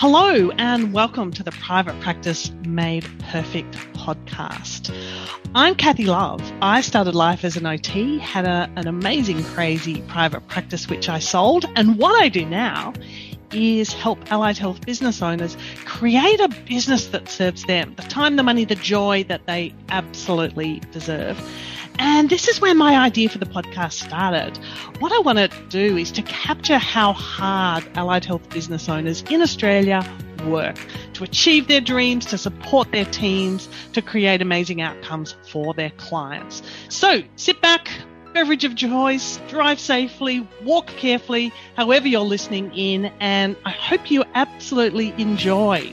Hello, and welcome to the Private Practice Made Perfect podcast. I'm Kathy Love. I started life as an OT, had a, an amazing, crazy private practice which I sold, and what I do now is help allied health business owners create a business that serves them the time, the money, the joy that they absolutely deserve. And this is where my idea for the podcast started. What I want to do is to capture how hard allied health business owners in Australia work to achieve their dreams, to support their teams, to create amazing outcomes for their clients. So sit back, beverage of choice, drive safely, walk carefully, however you're listening in, and I hope you absolutely enjoy.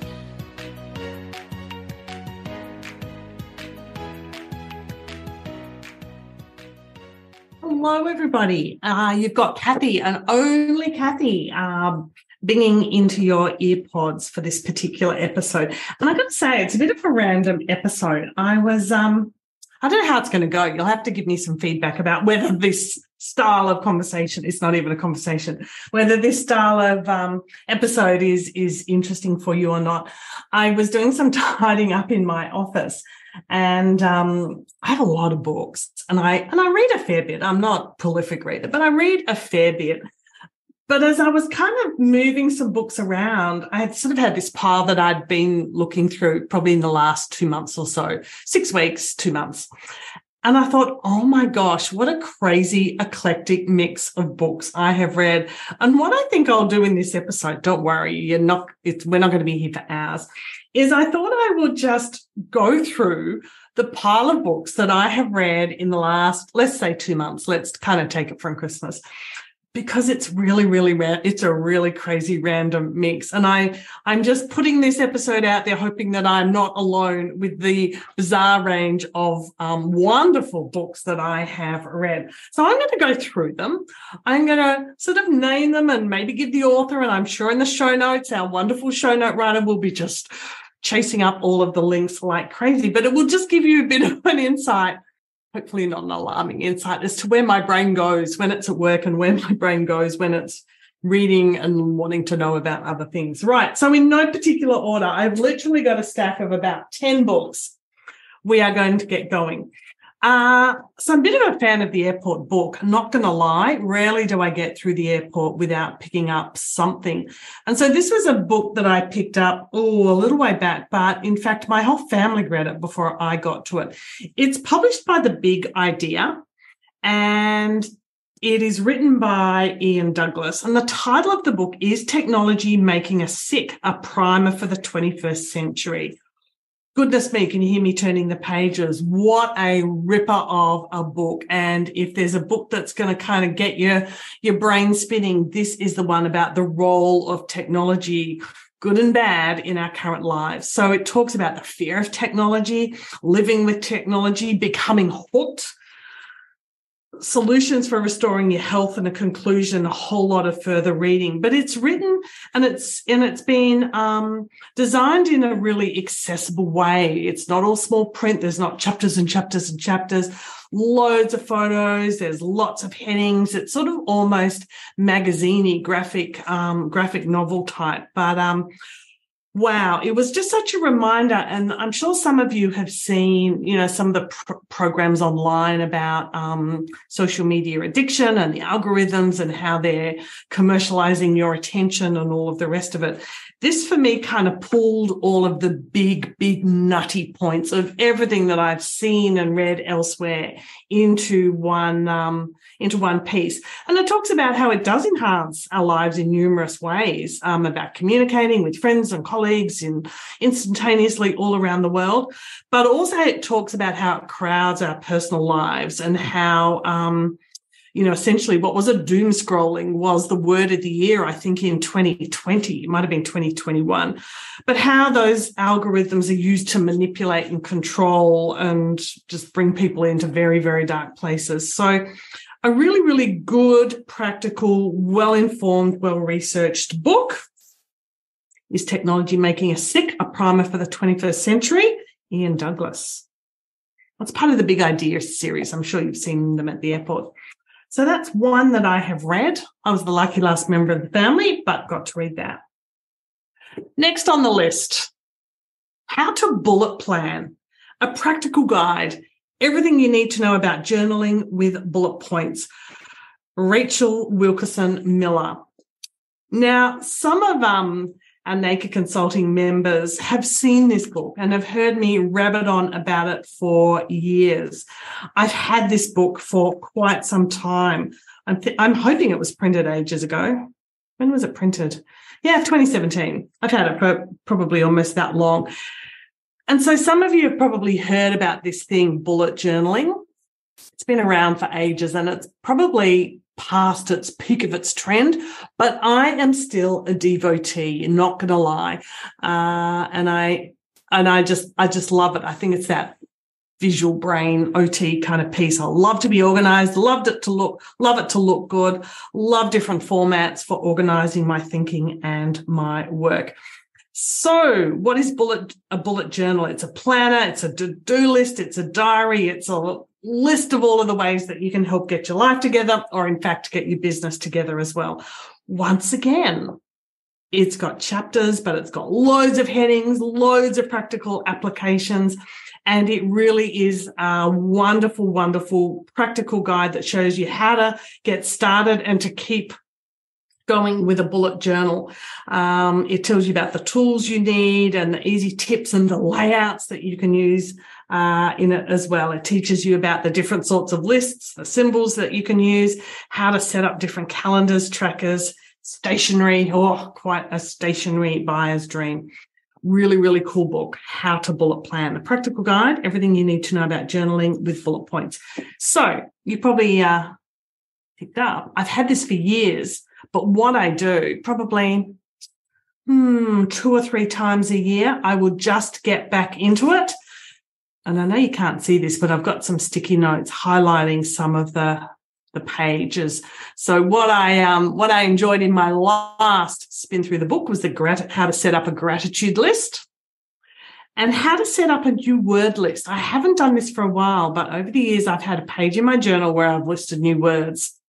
Hello, everybody. Uh, you've got Kathy and only Kathy um, binging into your earpods for this particular episode. And I've got to say, it's a bit of a random episode. I was, um, I don't know how it's going to go. You'll have to give me some feedback about whether this style of conversation is not even a conversation whether this style of um, episode is is interesting for you or not i was doing some tidying up in my office and um, I have a lot of books, and I and I read a fair bit. I'm not prolific reader, but I read a fair bit. But as I was kind of moving some books around, I had sort of had this pile that I'd been looking through probably in the last two months or so, six weeks, two months. And I thought, oh my gosh, what a crazy eclectic mix of books I have read. And what I think I'll do in this episode, don't worry, you're not, it's, we're not going to be here for hours, is I thought I would just go through the pile of books that I have read in the last, let's say two months. Let's kind of take it from Christmas because it's really, really rare. It's a really crazy random mix. And I, I'm just putting this episode out there, hoping that I'm not alone with the bizarre range of um, wonderful books that I have read. So I'm going to go through them. I'm going to sort of name them and maybe give the author. And I'm sure in the show notes, our wonderful show note writer will be just chasing up all of the links like crazy, but it will just give you a bit of an insight hopefully not an alarming insight as to where my brain goes when it's at work and where my brain goes when it's reading and wanting to know about other things. Right. So in no particular order, I've literally got a stack of about 10 books we are going to get going. Uh, so I'm a bit of a fan of the airport book. Not going to lie. Rarely do I get through the airport without picking up something. And so this was a book that I picked up, oh, a little way back, but in fact, my whole family read it before I got to it. It's published by The Big Idea and it is written by Ian Douglas. And the title of the book is Technology Making Us Sick, a primer for the 21st century goodness me, can you hear me turning the pages? What a ripper of a book. And if there's a book that's going to kind of get your, your brain spinning, this is the one about the role of technology good and bad in our current lives. So it talks about the fear of technology, living with technology, becoming hooked solutions for restoring your health and a conclusion a whole lot of further reading. But it's written and it's and it's been um, designed in a really accessible way. It's not all small print. There's not chapters and chapters and chapters. Loads of photos. There's lots of headings. It's sort of almost magaziney graphic um, graphic novel type. But um Wow, it was just such a reminder. And I'm sure some of you have seen, you know, some of the pr- programs online about um, social media addiction and the algorithms and how they're commercializing your attention and all of the rest of it. This for me kind of pulled all of the big, big nutty points of everything that I've seen and read elsewhere into one, um, into one piece. And it talks about how it does enhance our lives in numerous ways, um, about communicating with friends and colleagues in instantaneously all around the world. But also it talks about how it crowds our personal lives and how, um, you know, essentially what was a doom scrolling was the word of the year, I think in 2020, it might have been 2021, but how those algorithms are used to manipulate and control and just bring people into very, very dark places. So a really, really good, practical, well-informed, well-researched book is Technology Making Us Sick, a primer for the 21st century, Ian Douglas. That's part of the Big Idea series. I'm sure you've seen them at the airport. So that's one that I have read. I was the lucky last member of the family, but got to read that. Next on the list, how to bullet plan, a practical guide, everything you need to know about journaling with bullet points. Rachel Wilkerson Miller. Now, some of um, our Naked Consulting members have seen this book and have heard me rabbit on about it for years. I've had this book for quite some time. I'm, th- I'm hoping it was printed ages ago. When was it printed? Yeah, 2017. I've had it for probably almost that long. And so some of you have probably heard about this thing, bullet journaling. It's been around for ages and it's probably past its peak of its trend, but I am still a devotee, not going to lie. Uh, and I, and I just, I just love it. I think it's that visual brain OT kind of piece. I love to be organized, loved it to look, love it to look good, love different formats for organizing my thinking and my work. So, what is bullet a bullet journal? It's a planner, it's a to-do list, it's a diary, it's a list of all of the ways that you can help get your life together or in fact get your business together as well. Once again, it's got chapters, but it's got loads of headings, loads of practical applications. And it really is a wonderful, wonderful practical guide that shows you how to get started and to keep going with a bullet journal. Um, it tells you about the tools you need and the easy tips and the layouts that you can use uh, in it as well. It teaches you about the different sorts of lists, the symbols that you can use, how to set up different calendars, trackers, stationery, or oh, quite a stationery buyer's dream. Really, really cool book, How to Bullet Plan, a practical guide, everything you need to know about journaling with bullet points. So you probably uh, picked up. I've had this for years but what I do, probably hmm, two or three times a year, I will just get back into it. And I know you can't see this, but I've got some sticky notes highlighting some of the the pages. So what I um what I enjoyed in my last spin through the book was the grat- how to set up a gratitude list and how to set up a new word list. I haven't done this for a while, but over the years I've had a page in my journal where I've listed new words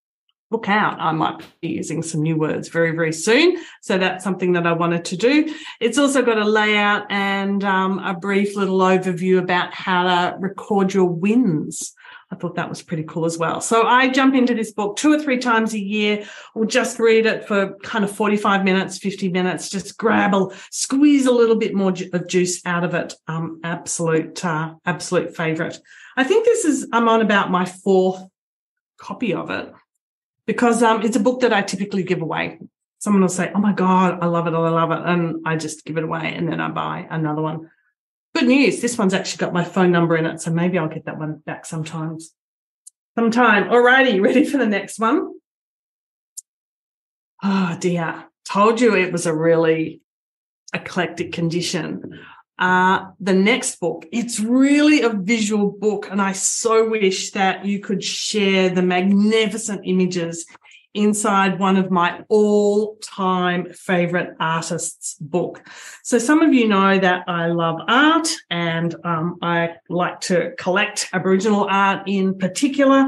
look out, I might be using some new words very, very soon. So that's something that I wanted to do. It's also got a layout and um, a brief little overview about how to record your wins. I thought that was pretty cool as well. So I jump into this book two or three times a year or just read it for kind of 45 minutes, 50 minutes, just grab a, squeeze a little bit more of juice out of it. Um, absolute, uh, absolute favorite. I think this is, I'm on about my fourth copy of it because um, it's a book that I typically give away. Someone will say, Oh my God, I love it. I love it. And I just give it away and then I buy another one. Good news. This one's actually got my phone number in it. So maybe I'll get that one back sometimes. Sometime. Alrighty. Ready for the next one? Oh dear. Told you it was a really eclectic condition uh, the next book. It's really a visual book, and I so wish that you could share the magnificent images inside one of my all time favorite artists' book. So, some of you know that I love art and um, I like to collect Aboriginal art in particular.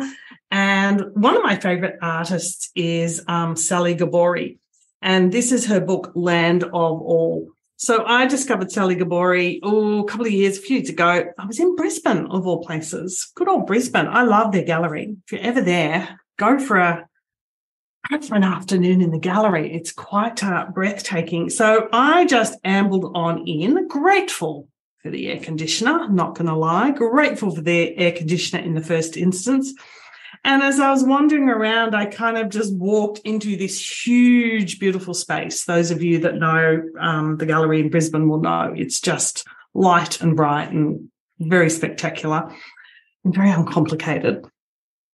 And one of my favorite artists is um, Sally Gabori. And this is her book, Land of All. So I discovered Sally Gabori oh, a couple of years, a few years ago. I was in Brisbane, of all places. Good old Brisbane. I love their gallery. If you're ever there, go for a for an afternoon in the gallery. It's quite uh, breathtaking. So I just ambled on in, grateful for the air conditioner. Not going to lie, grateful for the air conditioner in the first instance. And as I was wandering around, I kind of just walked into this huge, beautiful space. Those of you that know um, the gallery in Brisbane will know it's just light and bright and very spectacular and very uncomplicated.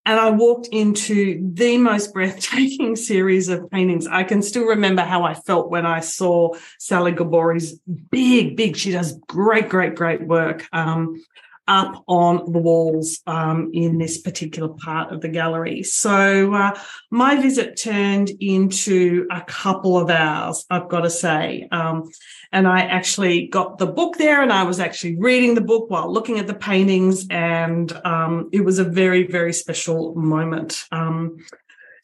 And I walked into the most breathtaking series of paintings. I can still remember how I felt when I saw Sally Gabori's big, big, she does great, great, great work. Um, up on the walls um, in this particular part of the gallery. So uh, my visit turned into a couple of hours, I've got to say. Um, and I actually got the book there and I was actually reading the book while looking at the paintings. And um, it was a very, very special moment.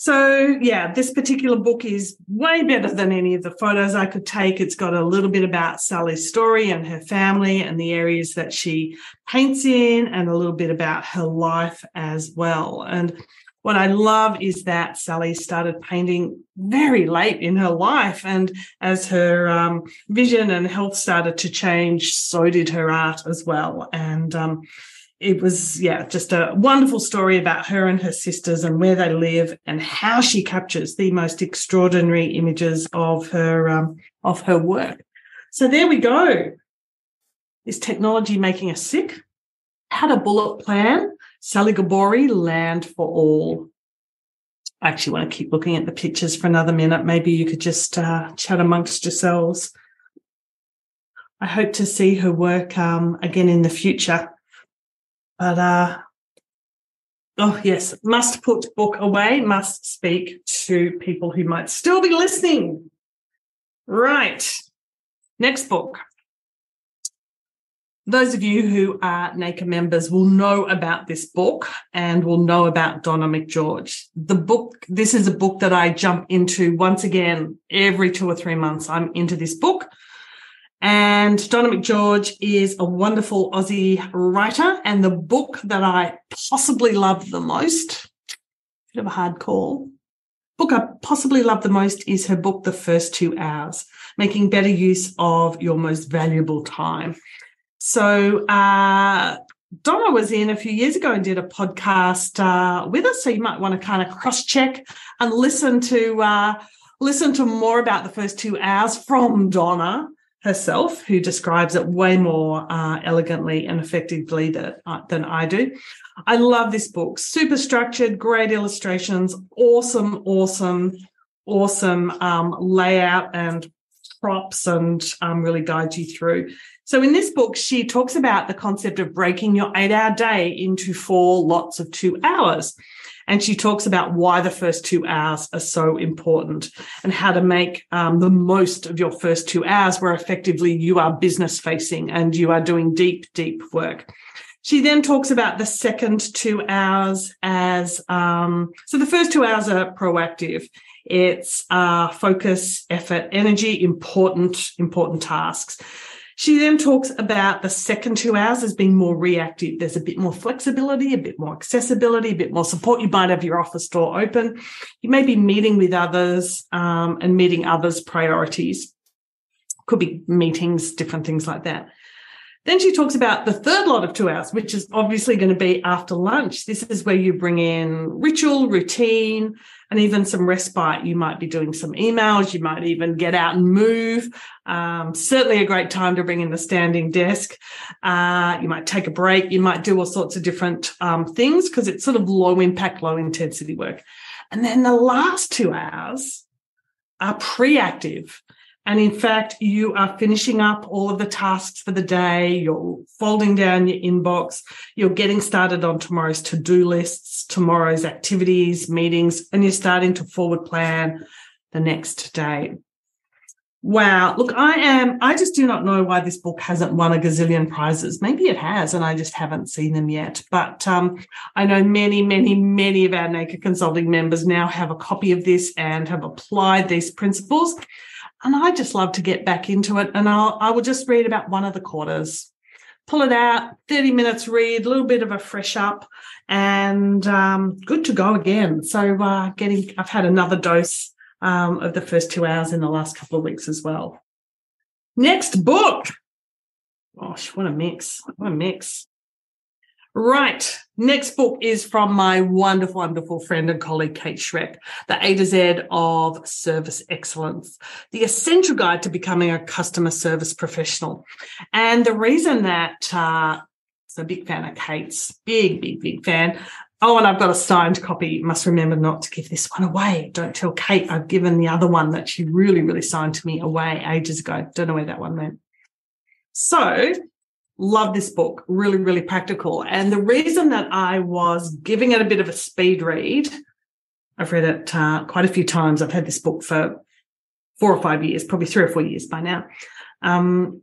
So, yeah, this particular book is way better than any of the photos I could take. It's got a little bit about Sally's story and her family and the areas that she paints in, and a little bit about her life as well. And what I love is that Sally started painting very late in her life. And as her um, vision and health started to change, so did her art as well. And um, it was, yeah, just a wonderful story about her and her sisters and where they live and how she captures the most extraordinary images of her, um, of her work. So there we go. Is technology making us sick? Had a bullet plan. Sally Gabori, Land for All. I actually want to keep looking at the pictures for another minute. Maybe you could just uh, chat amongst yourselves. I hope to see her work um, again in the future. But uh, oh yes, must put book away, must speak to people who might still be listening. Right. Next book. Those of you who are Naked members will know about this book and will know about Donna McGeorge. The book, this is a book that I jump into once again every two or three months. I'm into this book. And Donna McGeorge is a wonderful Aussie writer. And the book that I possibly love the most, bit of a hard call, book I possibly love the most is her book, The First Two Hours, Making Better Use of Your Most Valuable Time. So, uh, Donna was in a few years ago and did a podcast uh, with us. So you might want to kind of cross check and listen to uh, listen to more about the first two hours from Donna herself, who describes it way more uh, elegantly and effectively that, uh, than I do. I love this book. Super structured, great illustrations, awesome, awesome, awesome um, layout and props, and um, really guides you through. So in this book, she talks about the concept of breaking your eight-hour day into four lots of two hours. And she talks about why the first two hours are so important and how to make um, the most of your first two hours where effectively you are business facing and you are doing deep, deep work. She then talks about the second two hours as um, so the first two hours are proactive. It's uh, focus, effort, energy, important, important tasks. She then talks about the second two hours as being more reactive. There's a bit more flexibility, a bit more accessibility, a bit more support. You might have your office door open. You may be meeting with others um, and meeting others' priorities. Could be meetings, different things like that. Then she talks about the third lot of two hours, which is obviously going to be after lunch. This is where you bring in ritual, routine, and even some respite. You might be doing some emails. You might even get out and move. Um, certainly a great time to bring in the standing desk. Uh, you might take a break. You might do all sorts of different um, things because it's sort of low impact, low intensity work. And then the last two hours are pre-active. And in fact, you are finishing up all of the tasks for the day. You're folding down your inbox. You're getting started on tomorrow's to do lists, tomorrow's activities, meetings, and you're starting to forward plan the next day. Wow. Look, I am, I just do not know why this book hasn't won a gazillion prizes. Maybe it has, and I just haven't seen them yet. But um, I know many, many, many of our Naked Consulting members now have a copy of this and have applied these principles. And I just love to get back into it. And I'll, I will just read about one of the quarters, pull it out, 30 minutes read, a little bit of a fresh up and um, good to go again. So uh, getting, I've had another dose um, of the first two hours in the last couple of weeks as well. Next book. Gosh, what a mix. What a mix. Right. Next book is from my wonderful, wonderful friend and colleague, Kate Schreck, The A to Z of Service Excellence, the essential guide to becoming a customer service professional. And the reason that, uh, I'm a big fan of Kate's, big, big, big fan. Oh, and I've got a signed copy. Must remember not to give this one away. Don't tell Kate I've given the other one that she really, really signed to me away ages ago. Don't know where that one went. So Love this book, really, really practical. And the reason that I was giving it a bit of a speed read, I've read it uh, quite a few times. I've had this book for four or five years, probably three or four years by now. Um,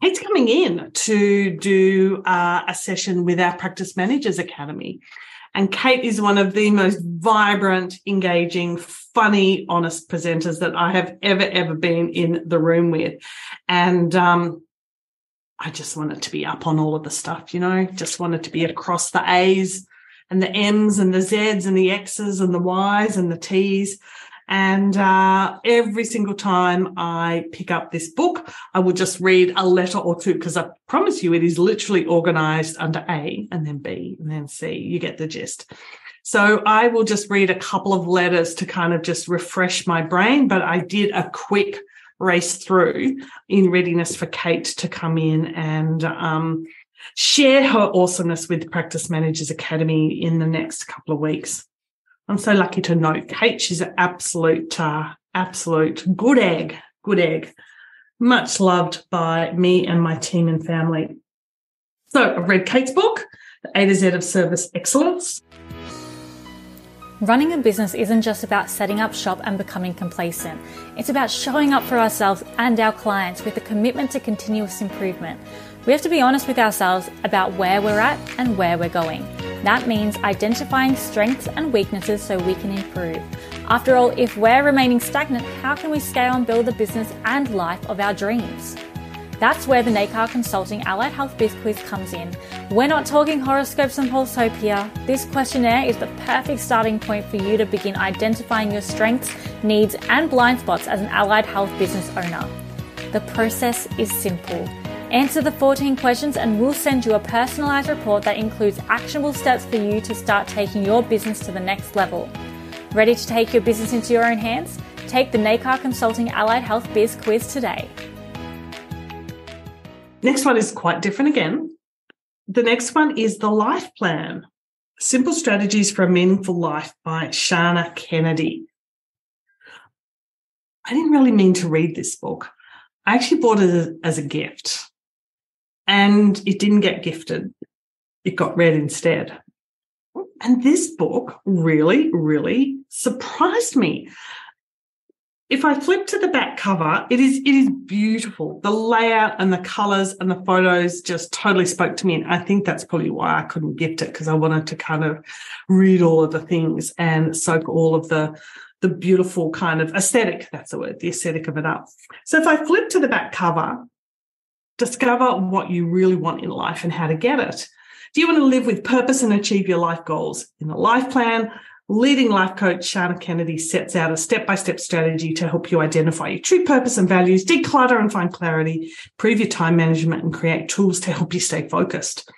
it's coming in to do uh, a session with our Practice Managers Academy. And Kate is one of the most vibrant, engaging, funny, honest presenters that I have ever, ever been in the room with. And, um, I just wanted to be up on all of the stuff, you know, just wanted to be across the A's and the M's and the Z's and the X's and the Y's and the T's. And uh, every single time I pick up this book, I will just read a letter or two because I promise you it is literally organized under A and then B and then C. You get the gist. So I will just read a couple of letters to kind of just refresh my brain. But I did a quick race through in readiness for Kate to come in and um, share her awesomeness with Practice Managers Academy in the next couple of weeks. I'm so lucky to know Kate. She's an absolute, uh, absolute good egg, good egg. Much loved by me and my team and family. So I've read Kate's book, The A to Z of Service Excellence. Running a business isn't just about setting up shop and becoming complacent. It's about showing up for ourselves and our clients with a commitment to continuous improvement. We have to be honest with ourselves about where we're at and where we're going. That means identifying strengths and weaknesses so we can improve. After all, if we're remaining stagnant, how can we scale and build the business and life of our dreams? That's where the Naked Consulting Allied Health Biz Quiz comes in. We're not talking horoscopes and Pulshope here. This questionnaire is the perfect starting point for you to begin identifying your strengths, needs, and blind spots as an allied health business owner. The process is simple. Answer the 14 questions and we'll send you a personalized report that includes actionable steps for you to start taking your business to the next level. Ready to take your business into your own hands? Take the Naked Consulting Allied Health Biz quiz today. Next one is quite different again. The next one is the life plan Simple Strategies for a Meaningful Life by Shannah Kennedy. I didn't really mean to read this book. I actually bought it as a gift and it didn't get gifted. It got read instead. And this book really, really surprised me. If I flip to the back cover, it is it is beautiful. The layout and the colors and the photos just totally spoke to me. And I think that's probably why I couldn't gift it because I wanted to kind of read all of the things and soak all of the the beautiful kind of aesthetic, that's the word, the aesthetic of it up. So if I flip to the back cover, discover what you really want in life and how to get it. Do you want to live with purpose and achieve your life goals? In the life plan, leading life coach Shannah Kennedy sets out a step by step strategy to help you identify your true purpose and values, declutter and find clarity, improve your time management, and create tools to help you stay focused.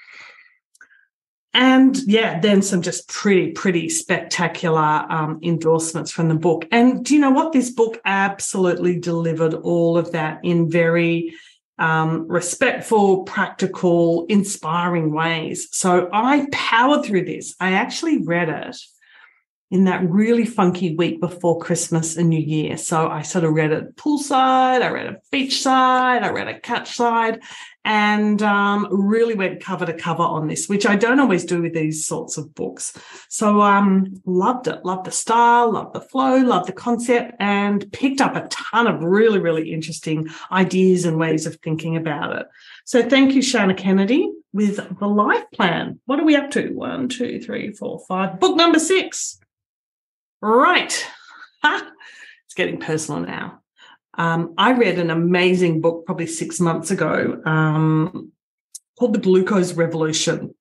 And yeah, then some just pretty, pretty spectacular um, endorsements from the book. And do you know what? This book absolutely delivered all of that in very um, respectful, practical, inspiring ways. So I powered through this. I actually read it in that really funky week before Christmas and New Year. So I sort of read it poolside, I read it beachside, I read it catchside, and um, really went cover to cover on this, which I don't always do with these sorts of books. So um, loved it, loved the style, loved the flow, loved the concept, and picked up a ton of really, really interesting ideas and ways of thinking about it. So thank you, Shannah Kennedy, with the life plan. What are we up to? One, two, three, four, five. Book number six. Right. it's getting personal now. Um, I read an amazing book probably six months ago um, called The Glucose Revolution.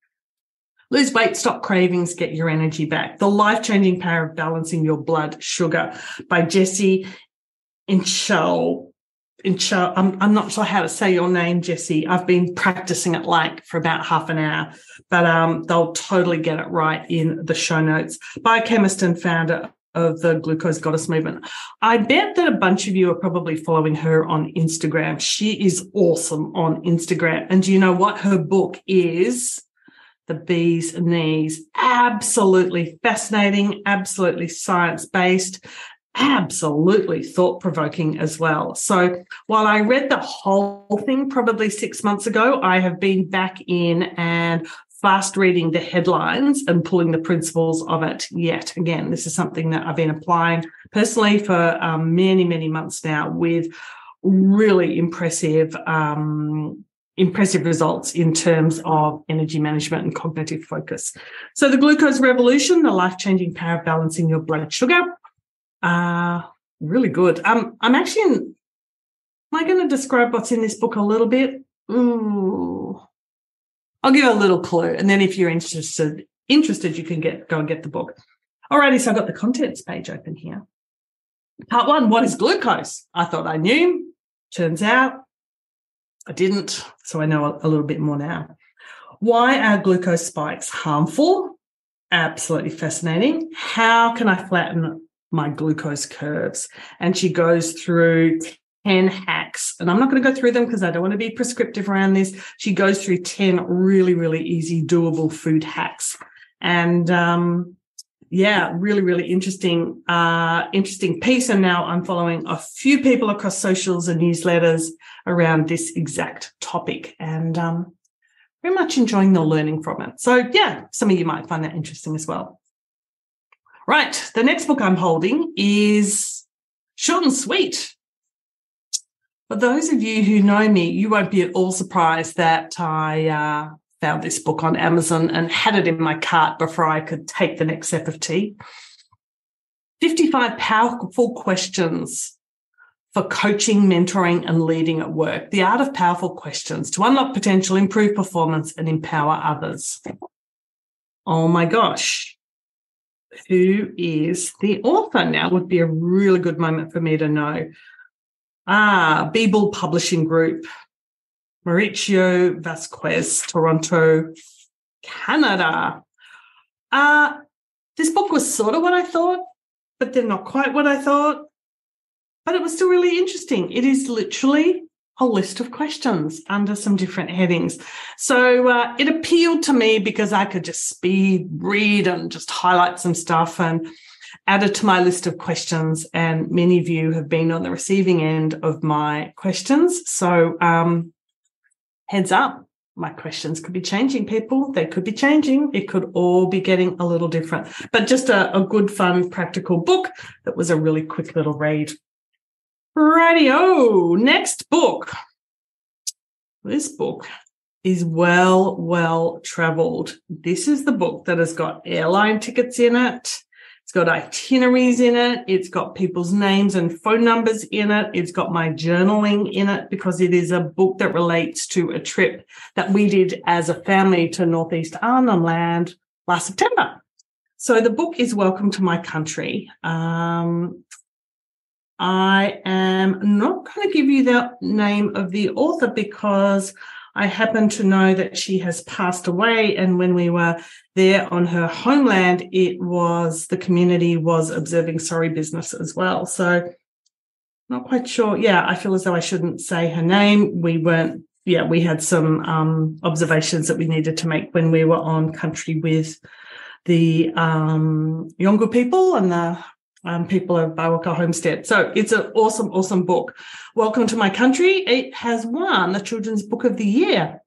Lose weight, stop cravings, get your energy back. The life changing power of balancing your blood sugar by Jessie Inchal. I'm, I'm not sure how to say your name, Jessie. I've been practicing it like for about half an hour, but um, they'll totally get it right in the show notes. Biochemist and founder of the glucose goddess movement. I bet that a bunch of you are probably following her on Instagram. She is awesome on Instagram. And do you know what her book is? The Bee's Knees. Absolutely fascinating, absolutely science based, absolutely thought provoking as well. So while I read the whole thing probably six months ago, I have been back in and fast reading the headlines and pulling the principles of it yet again. This is something that I've been applying personally for um, many, many months now with really impressive um, impressive results in terms of energy management and cognitive focus. So the glucose revolution, the life-changing power of balancing your blood sugar, uh, really good. Um, I'm actually, in, am I going to describe what's in this book a little bit? Ooh, I'll give a little clue. And then if you're interested, interested, you can get, go and get the book. Alrighty. So I've got the contents page open here. Part one, what is glucose? I thought I knew. Turns out I didn't, so I know a, little bit more now. Why are glucose spikes harmful? Absolutely fascinating. How can I flatten my glucose curves? And she goes through 10 hacks. And I'm not going to go through them because I don't want to be prescriptive around this. She goes through 10 really, really easy, doable food hacks. And um, yeah, really, really interesting, uh, interesting piece. And now I'm following a few people across socials and newsletters around this exact topic and, um, very much enjoying the learning from it. So yeah, some of you might find that interesting as well. Right. The next book I'm holding is short and sweet. For those of you who know me, you won't be at all surprised that I, uh, found this book on Amazon and had it in my cart before I could take the next sip of tea. 55 powerful questions for coaching, mentoring, and leading at work. The art of powerful questions to unlock potential, improve performance, and empower others. Oh my gosh. Who is the author now would be a really good moment for me to know. Ah, Beeble Publishing Group. Mauricio Vasquez, Toronto, Canada. Uh, this book was sort of what I thought, but then not quite what I thought. But it was still really interesting. It is literally a list of questions under some different headings. So uh, it appealed to me because I could just speed read and just highlight some stuff and add it to my list of questions. And many of you have been on the receiving end of my questions. So um, heads up, my questions could be changing, people. They could be changing. It could all be getting a little different, but just a, a good, fun, practical book that was a really quick little read. Radio. Next book. This book is well, well traveled. This is the book that has got airline tickets in it. It's got itineraries in it. It's got people's names and phone numbers in it. It's got my journaling in it because it is a book that relates to a trip that we did as a family to Northeast Arnhem Land last September. So the book is Welcome to My Country. Um, I am not going to give you the name of the author because I happen to know that she has passed away. And when we were there on her homeland, it was the community was observing sorry business as well. So not quite sure. Yeah, I feel as though I shouldn't say her name. We weren't, yeah, we had some um, observations that we needed to make when we were on country with the um, Yolngu people and the um, people of Bawaka Homestead. So it's an awesome, awesome book. Welcome to my country. It has won the Children's Book of the Year.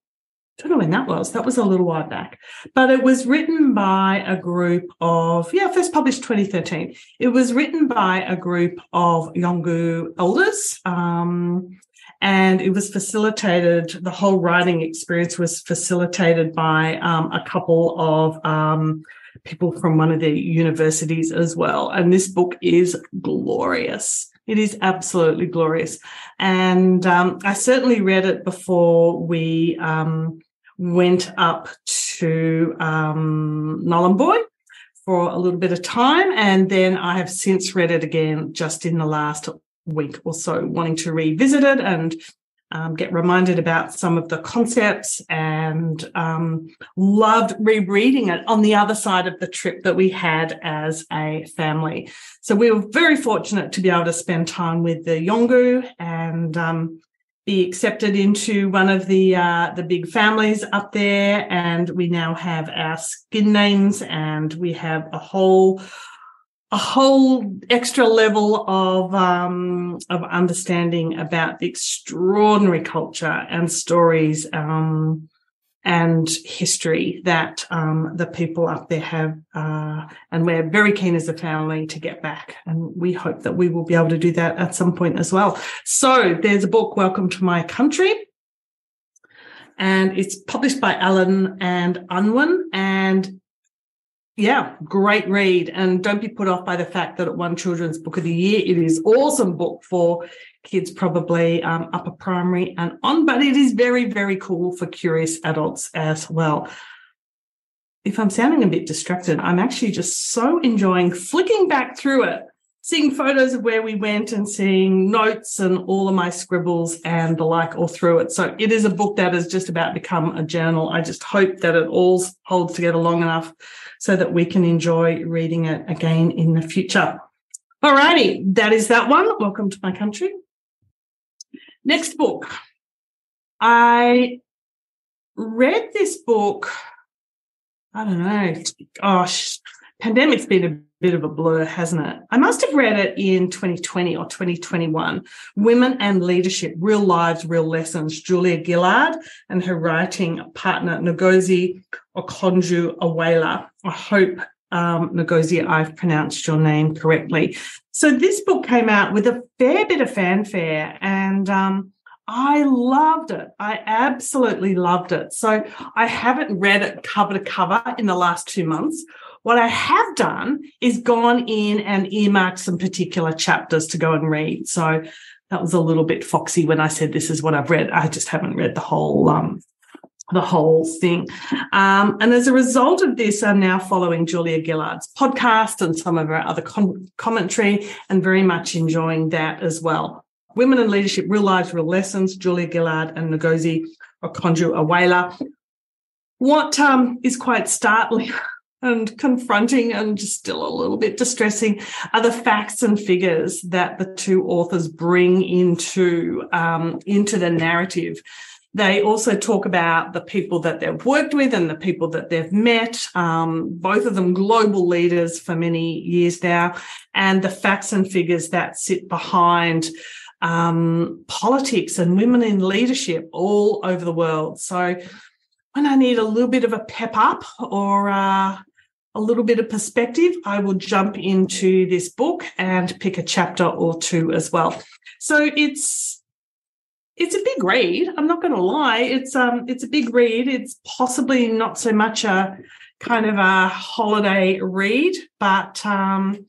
Don't know when that was. That was a little while back, but it was written by a group of, yeah, first published 2013. It was written by a group of Yolngu elders. Um, and it was facilitated, the whole writing experience was facilitated by um, a couple of um, people from one of the universities as well. And this book is glorious. It is absolutely glorious. And um, I certainly read it before we um, went up to um, Nhulunbuy for a little bit of time. And then I have since read it again just in the last week or so, wanting to revisit it and um, get reminded about some of the concepts and um, loved rereading it on the other side of the trip that we had as a family. So we were very fortunate to be able to spend time with the Yolngu and um, be accepted into one of the uh, the big families up there. And we now have our skin names and we have a whole a whole extra level of um, of understanding about the extraordinary culture and stories um, and history that um, the people up there have, uh, and we're very keen as a family to get back, and we hope that we will be able to do that at some point as well. So there's a book, Welcome to My Country. and it's published by Allen and Unwin. And yeah, great read. And don't be put off by the fact that it won Children's Book of the Year. It is awesome book for kids, probably um, upper primary and on, but it is very, very cool for curious adults as well. If I'm sounding a bit distracted, I'm actually just so enjoying flicking back through it seeing photos of where we went and seeing notes and all of my scribbles and the like all through it. So it is a book that has just about become a journal. I just hope that it all holds together long enough so that we can enjoy reading it again in the future. Alrighty, that is that one. Welcome to my country. Next book. I read this book, I don't know, gosh, pandemic's been a bit of a blur, hasn't it? I must have read it in 2020 or 2021. Women and Leadership, Real Lives, Real Lessons, Julia Gillard and her writing partner, Ngozi Okonjo-Iweala. I hope, um, Ngozi, I've pronounced your name correctly. So this book came out with a fair bit of fanfare and, um, I loved it. I absolutely loved it. So I haven't read it cover to cover in the last two months. What I have done is gone in and earmarked some particular chapters to go and read. So that was a little bit foxy when I said this is what I've read. I just haven't read the whole um, the whole thing. Um, and as a result of this, I'm now following Julia Gillard's podcast and some of her other con- commentary and very much enjoying that as well. Women in Leadership, Real Lives, Real Lessons, Julia Gillard and Ngozi Okonjo-Iweala. What um, is quite startling and confronting and just still a little bit distressing are the facts and figures that the two authors bring into um, into the narrative. They also talk about the people that they've worked with and the people that they've met, um, both of them global leaders for many years now, and the facts and figures that sit behind um, politics and women in leadership all over the world. So when I need a little bit of a pep up or uh, a little bit of perspective, I will jump into this book and pick a chapter or two as well. So it's it's a big read. I'm not going to lie. It's um it's a big read. It's possibly not so much a kind of a holiday read, but um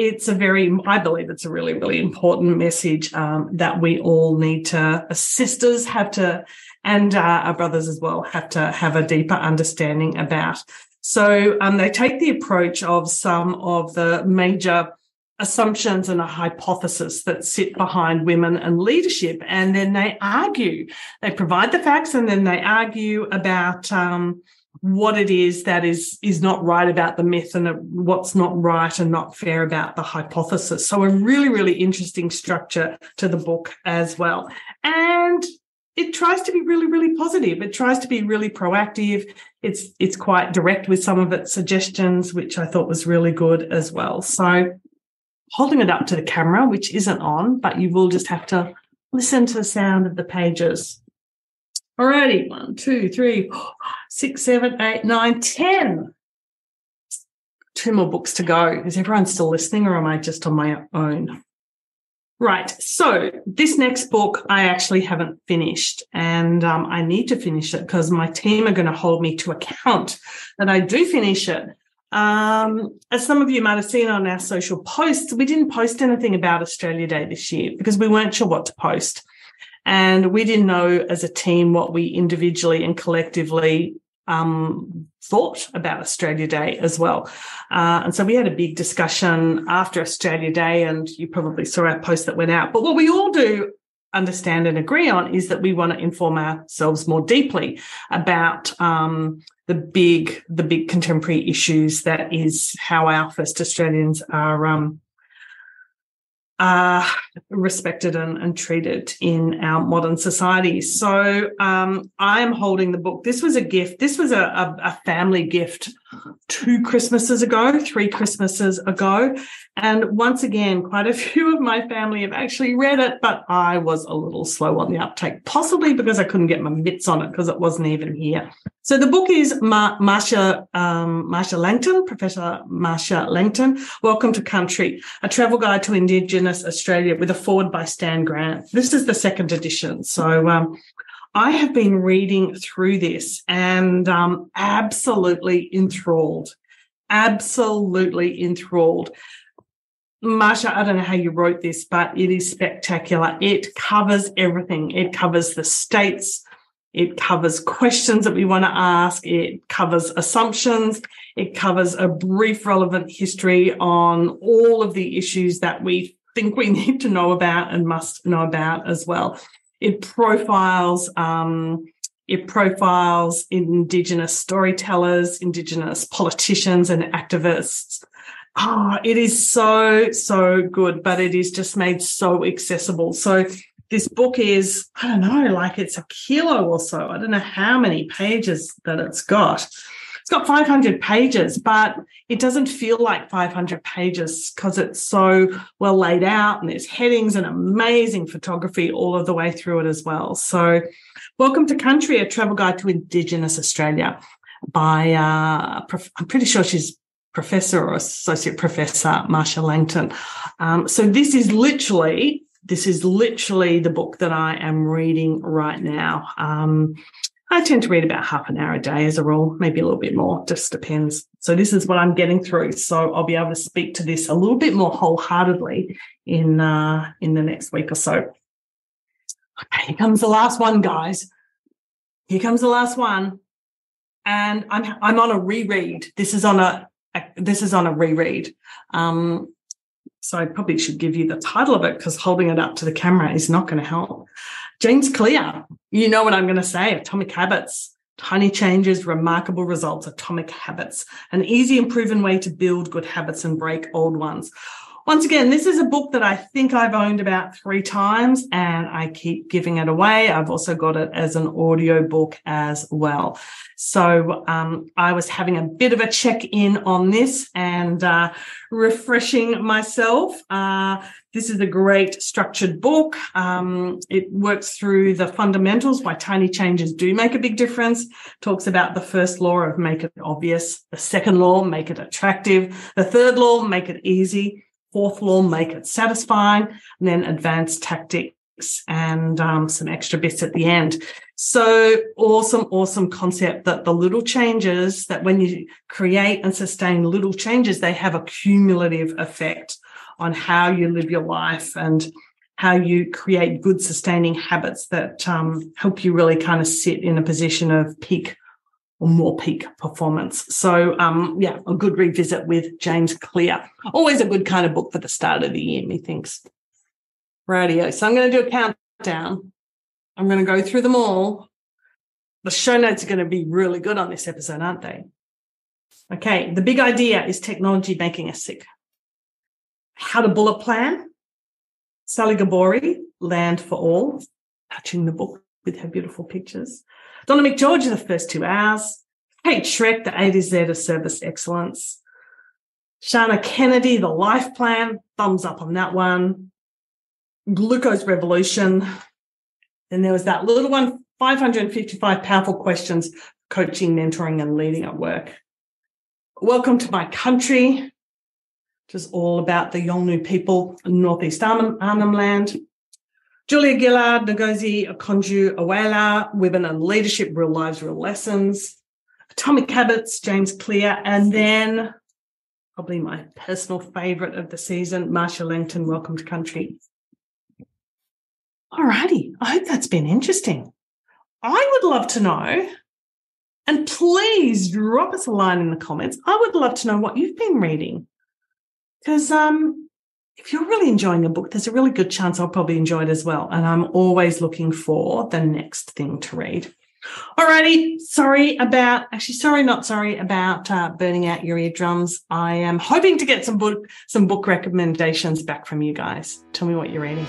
it's a very, I believe it's a really, really important message um, that we all need to, as sisters have to, and uh, our brothers as well, have to have a deeper understanding about. So um, they take the approach of some of the major assumptions and a hypothesis that sit behind women and leadership. And then they argue, they provide the facts and then they argue about, um, what it is that is is not right about the myth and what's not right and not fair about the hypothesis. So a really really interesting structure to the book as well. And it tries to be really really positive. It tries to be really proactive. It's it's quite direct with some of its suggestions which I thought was really good as well. So holding it up to the camera which isn't on, but you will just have to listen to the sound of the pages. Alrighty, one, two, three, six, seven, eight, nine, ten. Two more books to go. Is everyone still listening or am I just on my own? Right. So this next book I actually haven't finished and um, I need to finish it because my team are going to hold me to account that I do finish it. Um, as some of you might have seen on our social posts, we didn't post anything about Australia Day this year because we weren't sure what to post. And we didn't know as a team what we individually and collectively um, thought about Australia Day as well. Uh, and so we had a big discussion after Australia Day, and you probably saw our post that went out. But what we all do understand and agree on is that we want to inform ourselves more deeply about um, the big, the big contemporary issues that is how our first Australians are um, are respected and, and, treated in our modern society. So um, I am holding the book. This was a gift. This was a, a, a family gift two Christmases ago, three Christmases ago. And once again, quite a few of my family have actually read it, but I was a little slow on the uptake, possibly because I couldn't get my mitts on it because it wasn't even here. So the book is Mar- Marcia, um, Marcia Langton, Professor Marcia Langton. Welcome to Country, a travel guide to Indigenous Australia with a foreword by Stan Grant. This is the second edition. So, um, I have been reading through this and um, absolutely enthralled. Absolutely enthralled. Marcia, I don't know how you wrote this, but it is spectacular. It covers everything. It covers the states. It covers questions that we want to ask. It covers assumptions. It covers a brief relevant history on all of the issues that we think we need to know about and must know about as well. It profiles, um, it profiles Indigenous storytellers, Indigenous politicians and activists. Oh, it is so, so good, but it is just made so accessible. So this book is, I don't know, like it's a kilo or so. I don't know how many pages that it's got. It's got 500 pages, but it doesn't feel like 500 pages because it's so well laid out and there's headings and amazing photography all of the way through it as well. So, welcome to Country, a travel guide to Indigenous Australia by, uh, I'm pretty sure she's professor or associate professor Marcia Langton. Um, so this is literally this is literally the book that I am reading right now. Um, I tend to read about half an hour a day as a rule, maybe a little bit more, just depends. So this is what I'm getting through. So I'll be able to speak to this a little bit more wholeheartedly in uh, in the next week or so. Okay, here comes the last one, guys. Here comes the last one, and I'm I'm on a reread. This is on a, a this is on a reread. Um, so I probably should give you the title of it because holding it up to the camera is not going to help. James Clear, you know what I'm going to say Atomic Habits. Tiny changes, remarkable results, atomic habits, an easy and proven way to build good habits and break old ones. Once again, this is a book that I think I've owned about three times and I keep giving it away. I've also got it as an audio book as well. So um, I was having a bit of a check in on this and uh, refreshing myself. Uh, this is a great structured book. Um, it works through the fundamentals why tiny changes do make a big difference. Talks about the first law of make it obvious. The second law, make it attractive. The third law, make it easy. Fourth law, make it satisfying. And then advanced tactics and um, some extra bits at the end. So awesome, awesome concept that the little changes that when you create and sustain little changes, they have a cumulative effect on how you live your life and how you create good sustaining habits that um, help you really kind of sit in a position of peak or more peak performance. So, um, yeah, a good revisit with James Clear. Always a good kind of book for the start of the year, methinks. Radio. So I'm going to do a countdown. I'm going to go through them all. The show notes are going to be really good on this episode, aren't they? Okay. The big idea is technology making us sick. How to Bullet Plan, Sally Gabori, Land for All, touching the book with her beautiful pictures. Donna McGeorge, the first two hours. Kate Schreck, the A to Z of service excellence. Shannah Kennedy, the life plan, thumbs up on that one. Glucose Revolution. Then there was that little one, 555 powerful questions, coaching, mentoring, and leading at work. Welcome to my country which is all about the Yolngu people in Northeast Arnhem, Arnhem Land. Julia Gillard, Ngozi Okonjo-Iweala, Women and Leadership, Real Lives, Real Lessons. Atomic Habits, James Clear. And then probably my personal favorite of the season, Marcia Langton, Welcome to Country. All righty. I hope that's been interesting. I would love to know, and please drop us a line in the comments. I would love to know what you've been reading. Because um, if you're really enjoying a book, there's a really good chance I'll probably enjoy it as well. And I'm always looking for the next thing to read. Alrighty, sorry about actually sorry, not sorry about uh, burning out your eardrums. I am hoping to get some book some book recommendations back from you guys. Tell me what you're reading.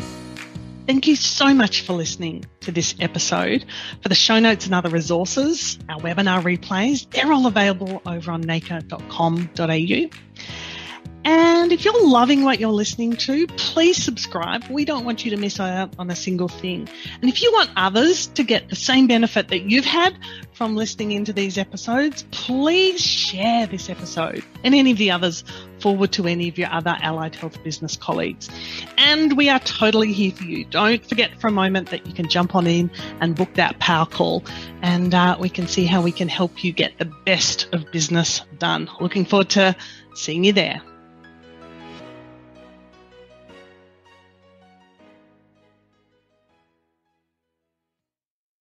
Thank you so much for listening to this episode. For the show notes and other resources, our webinar replays, they're all available over on naka.com.au. And if you're loving what you're listening to, please subscribe. We don't want you to miss out on a single thing. And if you want others to get the same benefit that you've had from listening into these episodes, please share this episode and any of the others forward to any of your other allied health business colleagues. And we are totally here for you. Don't forget for a moment that you can jump on in and book that power call, and uh, we can see how we can help you get the best of business done. Looking forward to seeing you there.